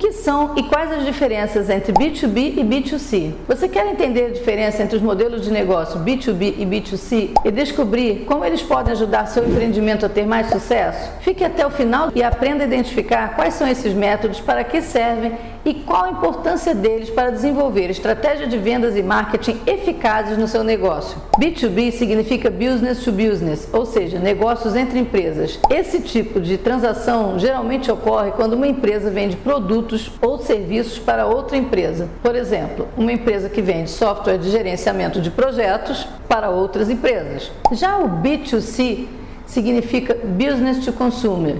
que são e quais as diferenças entre B2B e B2C? Você quer entender a diferença entre os modelos de negócio B2B e B2C e descobrir como eles podem ajudar seu empreendimento a ter mais sucesso? Fique até o final e aprenda a identificar quais são esses métodos, para que servem e qual a importância deles para desenvolver estratégia de vendas e marketing eficazes no seu negócio. B2B significa business to business, ou seja, negócios entre empresas. Esse tipo de transação geralmente ocorre quando uma empresa vende produtos ou serviços para outra empresa. Por exemplo, uma empresa que vende software de gerenciamento de projetos para outras empresas. Já o B2C significa business to consumer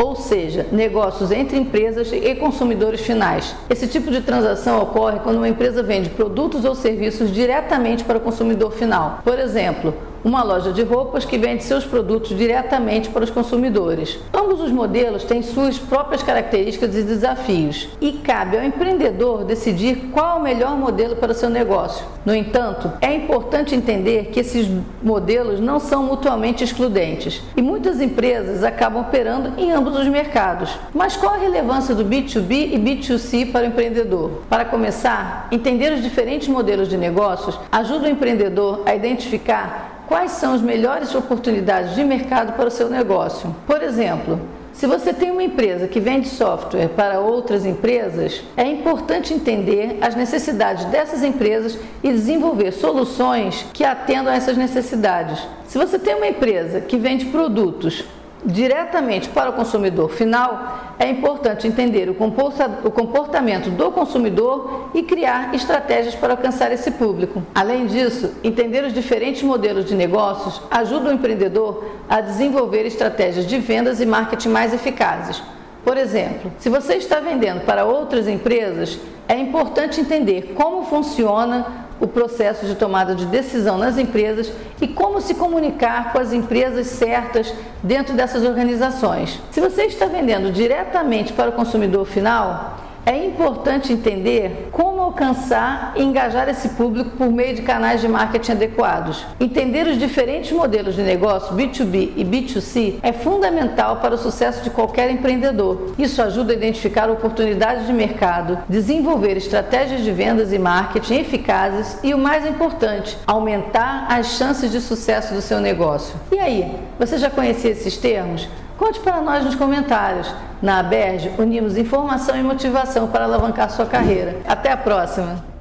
ou seja, negócios entre empresas e consumidores finais. Esse tipo de transação ocorre quando uma empresa vende produtos ou serviços diretamente para o consumidor final. Por exemplo, uma loja de roupas que vende seus produtos diretamente para os consumidores. Ambos os modelos têm suas próprias características e desafios, e cabe ao empreendedor decidir qual o melhor modelo para o seu negócio. No entanto, é importante entender que esses modelos não são mutuamente excludentes, e muitas empresas acabam operando em ambos os mercados. Mas qual a relevância do B2B e B2C para o empreendedor? Para começar, entender os diferentes modelos de negócios ajuda o empreendedor a identificar quais são as melhores oportunidades de mercado para o seu negócio. Por exemplo, se você tem uma empresa que vende software para outras empresas, é importante entender as necessidades dessas empresas e desenvolver soluções que atendam a essas necessidades. Se você tem uma empresa que vende produtos diretamente para o consumidor final, é importante entender o comportamento do consumidor e criar estratégias para alcançar esse público. Além disso, entender os diferentes modelos de negócios ajuda o empreendedor a desenvolver estratégias de vendas e marketing mais eficazes. Por exemplo, se você está vendendo para outras empresas, é importante entender como funciona o processo de tomada de decisão nas empresas e como se comunicar com as empresas certas dentro dessas organizações. Se você está vendendo diretamente para o consumidor final, é importante entender como alcançar e engajar esse público por meio de canais de marketing adequados. Entender os diferentes modelos de negócio B2B e B2C é fundamental para o sucesso de qualquer empreendedor. Isso ajuda a identificar oportunidades de mercado, desenvolver estratégias de vendas e marketing eficazes e, o mais importante, aumentar as chances de sucesso do seu negócio. E aí, você já conhecia esses termos? Conte para nós nos comentários. Na ABERJ, unimos informação e motivação para alavancar sua carreira. Até a próxima!